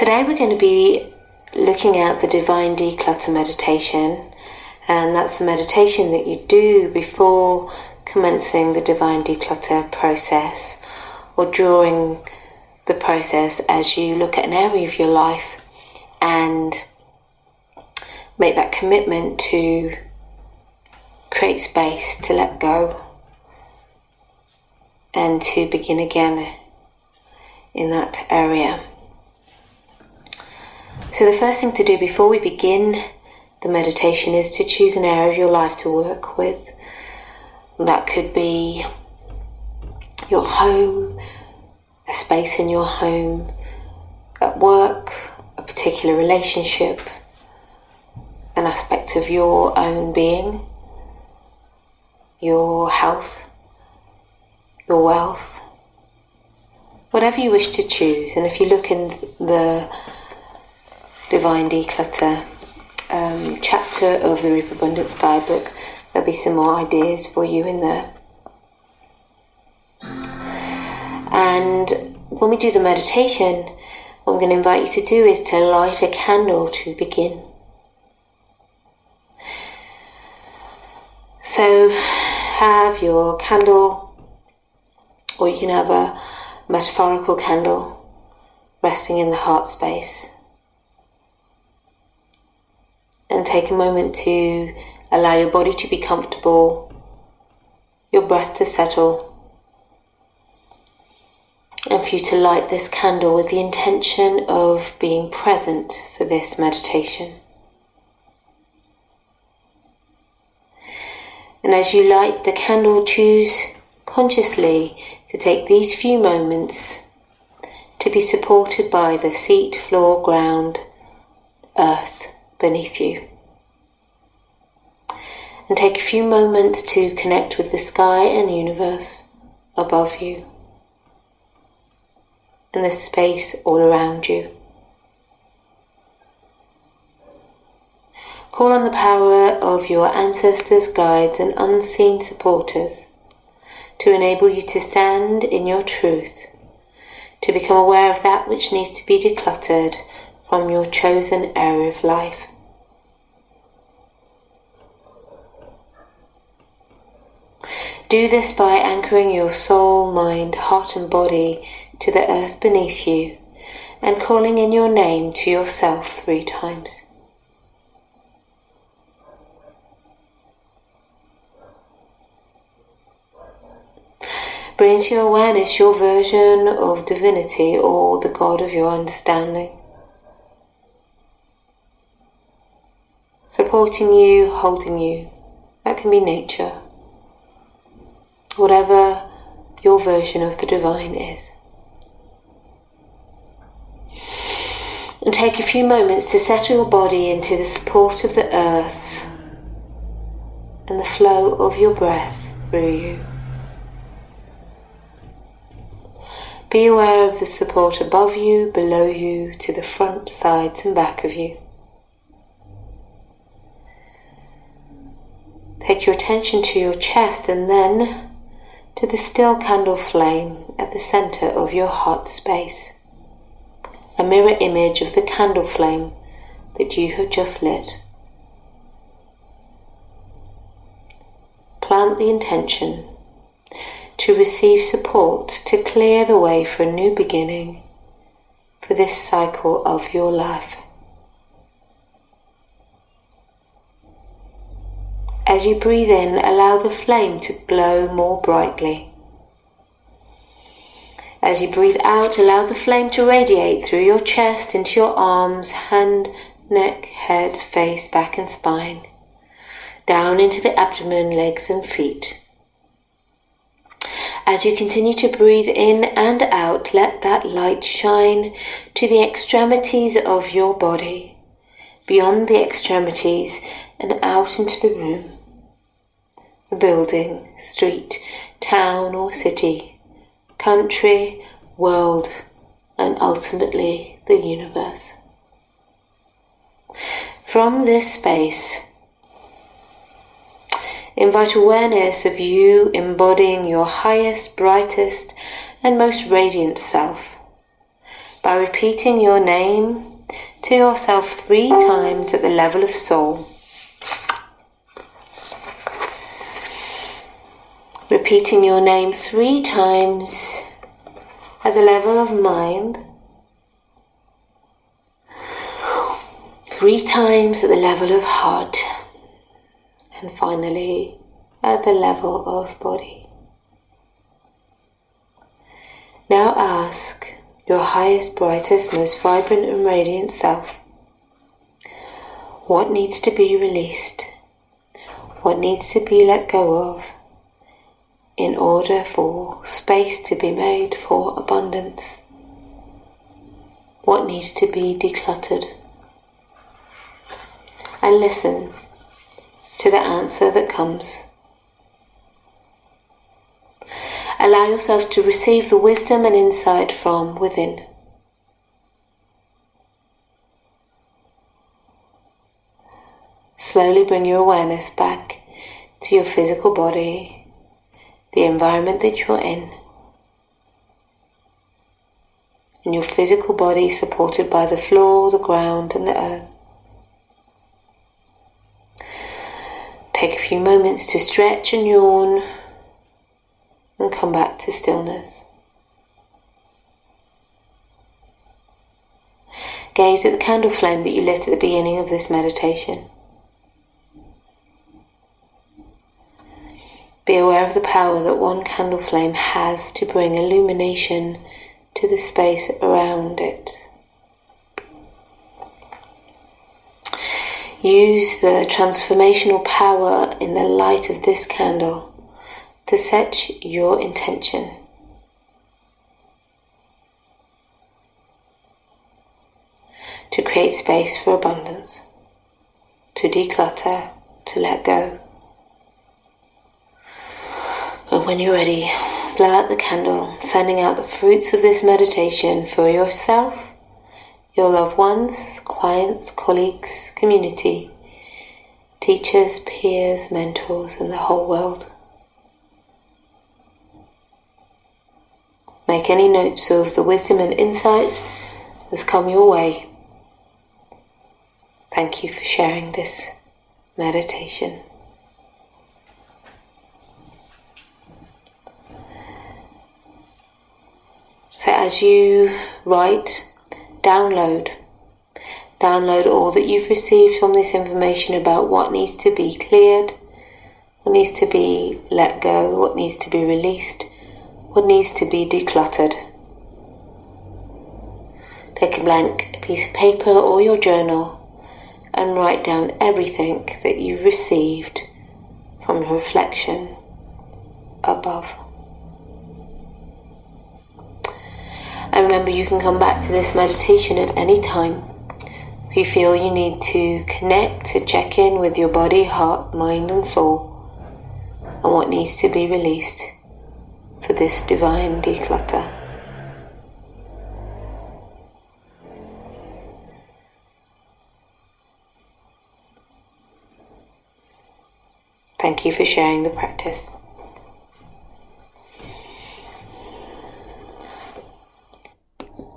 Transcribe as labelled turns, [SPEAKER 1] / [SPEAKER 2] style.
[SPEAKER 1] Today we're going to be looking at the Divine Declutter meditation, and that's the meditation that you do before commencing the Divine Declutter process or during the process as you look at an area of your life and make that commitment to create space to let go and to begin again in that area. So, the first thing to do before we begin the meditation is to choose an area of your life to work with. That could be your home, a space in your home, at work, a particular relationship, an aspect of your own being, your health, your wealth, whatever you wish to choose. And if you look in the Divine Declutter um, chapter of the Reap Abundance Guidebook, there'll be some more ideas for you in there. And when we do the meditation, what I'm going to invite you to do is to light a candle to begin. So have your candle, or you can have a metaphorical candle resting in the heart space. And take a moment to allow your body to be comfortable, your breath to settle, and for you to light this candle with the intention of being present for this meditation. And as you light the candle, choose consciously to take these few moments to be supported by the seat, floor, ground, earth beneath you. And take a few moments to connect with the sky and universe above you and the space all around you. Call on the power of your ancestors, guides, and unseen supporters to enable you to stand in your truth, to become aware of that which needs to be decluttered from your chosen area of life. Do this by anchoring your soul, mind, heart, and body to the earth beneath you and calling in your name to yourself three times. Bring to your awareness your version of divinity or the God of your understanding. Supporting you, holding you. That can be nature. Whatever your version of the divine is. And take a few moments to settle your body into the support of the earth and the flow of your breath through you. Be aware of the support above you, below you, to the front, sides, and back of you. Take your attention to your chest and then to the still candle flame at the center of your heart space a mirror image of the candle flame that you have just lit. Plant the intention to receive support to clear the way for a new beginning for this cycle of your life. As you breathe in, allow the flame to glow more brightly. As you breathe out, allow the flame to radiate through your chest into your arms, hand, neck, head, face, back, and spine, down into the abdomen, legs, and feet. As you continue to breathe in and out, let that light shine to the extremities of your body, beyond the extremities, and out into the room, building, street, town, or city country, world, and ultimately the universe. From this space, invite awareness of you embodying your highest, brightest, and most radiant self, by repeating your name to yourself three times at the level of soul. Repeating your name three times at the level of mind. Three times at the level of heart. And finally at the level of body. Now ask your highest, brightest, most vibrant and radiant self what needs to be released, what needs to be let go of in order for space to be made for abundance, what needs to be decluttered. And listen to the answer that comes. Allow yourself to receive the wisdom and insight from within. Slowly bring your awareness back to your physical body, the environment that you're in, and your physical body supported by the floor, the ground, and the earth. Take a few moments to stretch and yawn and come back to stillness. Gaze at the candle flame that you lit at the beginning of this meditation. Be aware of the power that one candle flame has to bring illumination to the space around it. Use the transformational power in the light of this candle to set your intention. To create space for abundance, to declutter, to let go. And when you're ready, blow out the candle, sending out the fruits of this meditation for yourself, your loved ones, clients, colleagues, community, teachers, peers, mentors, and the whole world. Make any notes of the wisdom and insights that's come your way. Thank you for sharing this meditation. So, as you write, download. Download all that you've received from this information about what needs to be cleared, what needs to be let go, what needs to be released what needs to be decluttered. Take a blank piece of paper or your journal and write down everything that you've received from the reflection above. And remember, you can come back to this meditation at any time. If you feel you need to connect, to check in with your body, heart, mind, and soul, and what needs to be released for this divine declutter. Thank you for sharing the practice.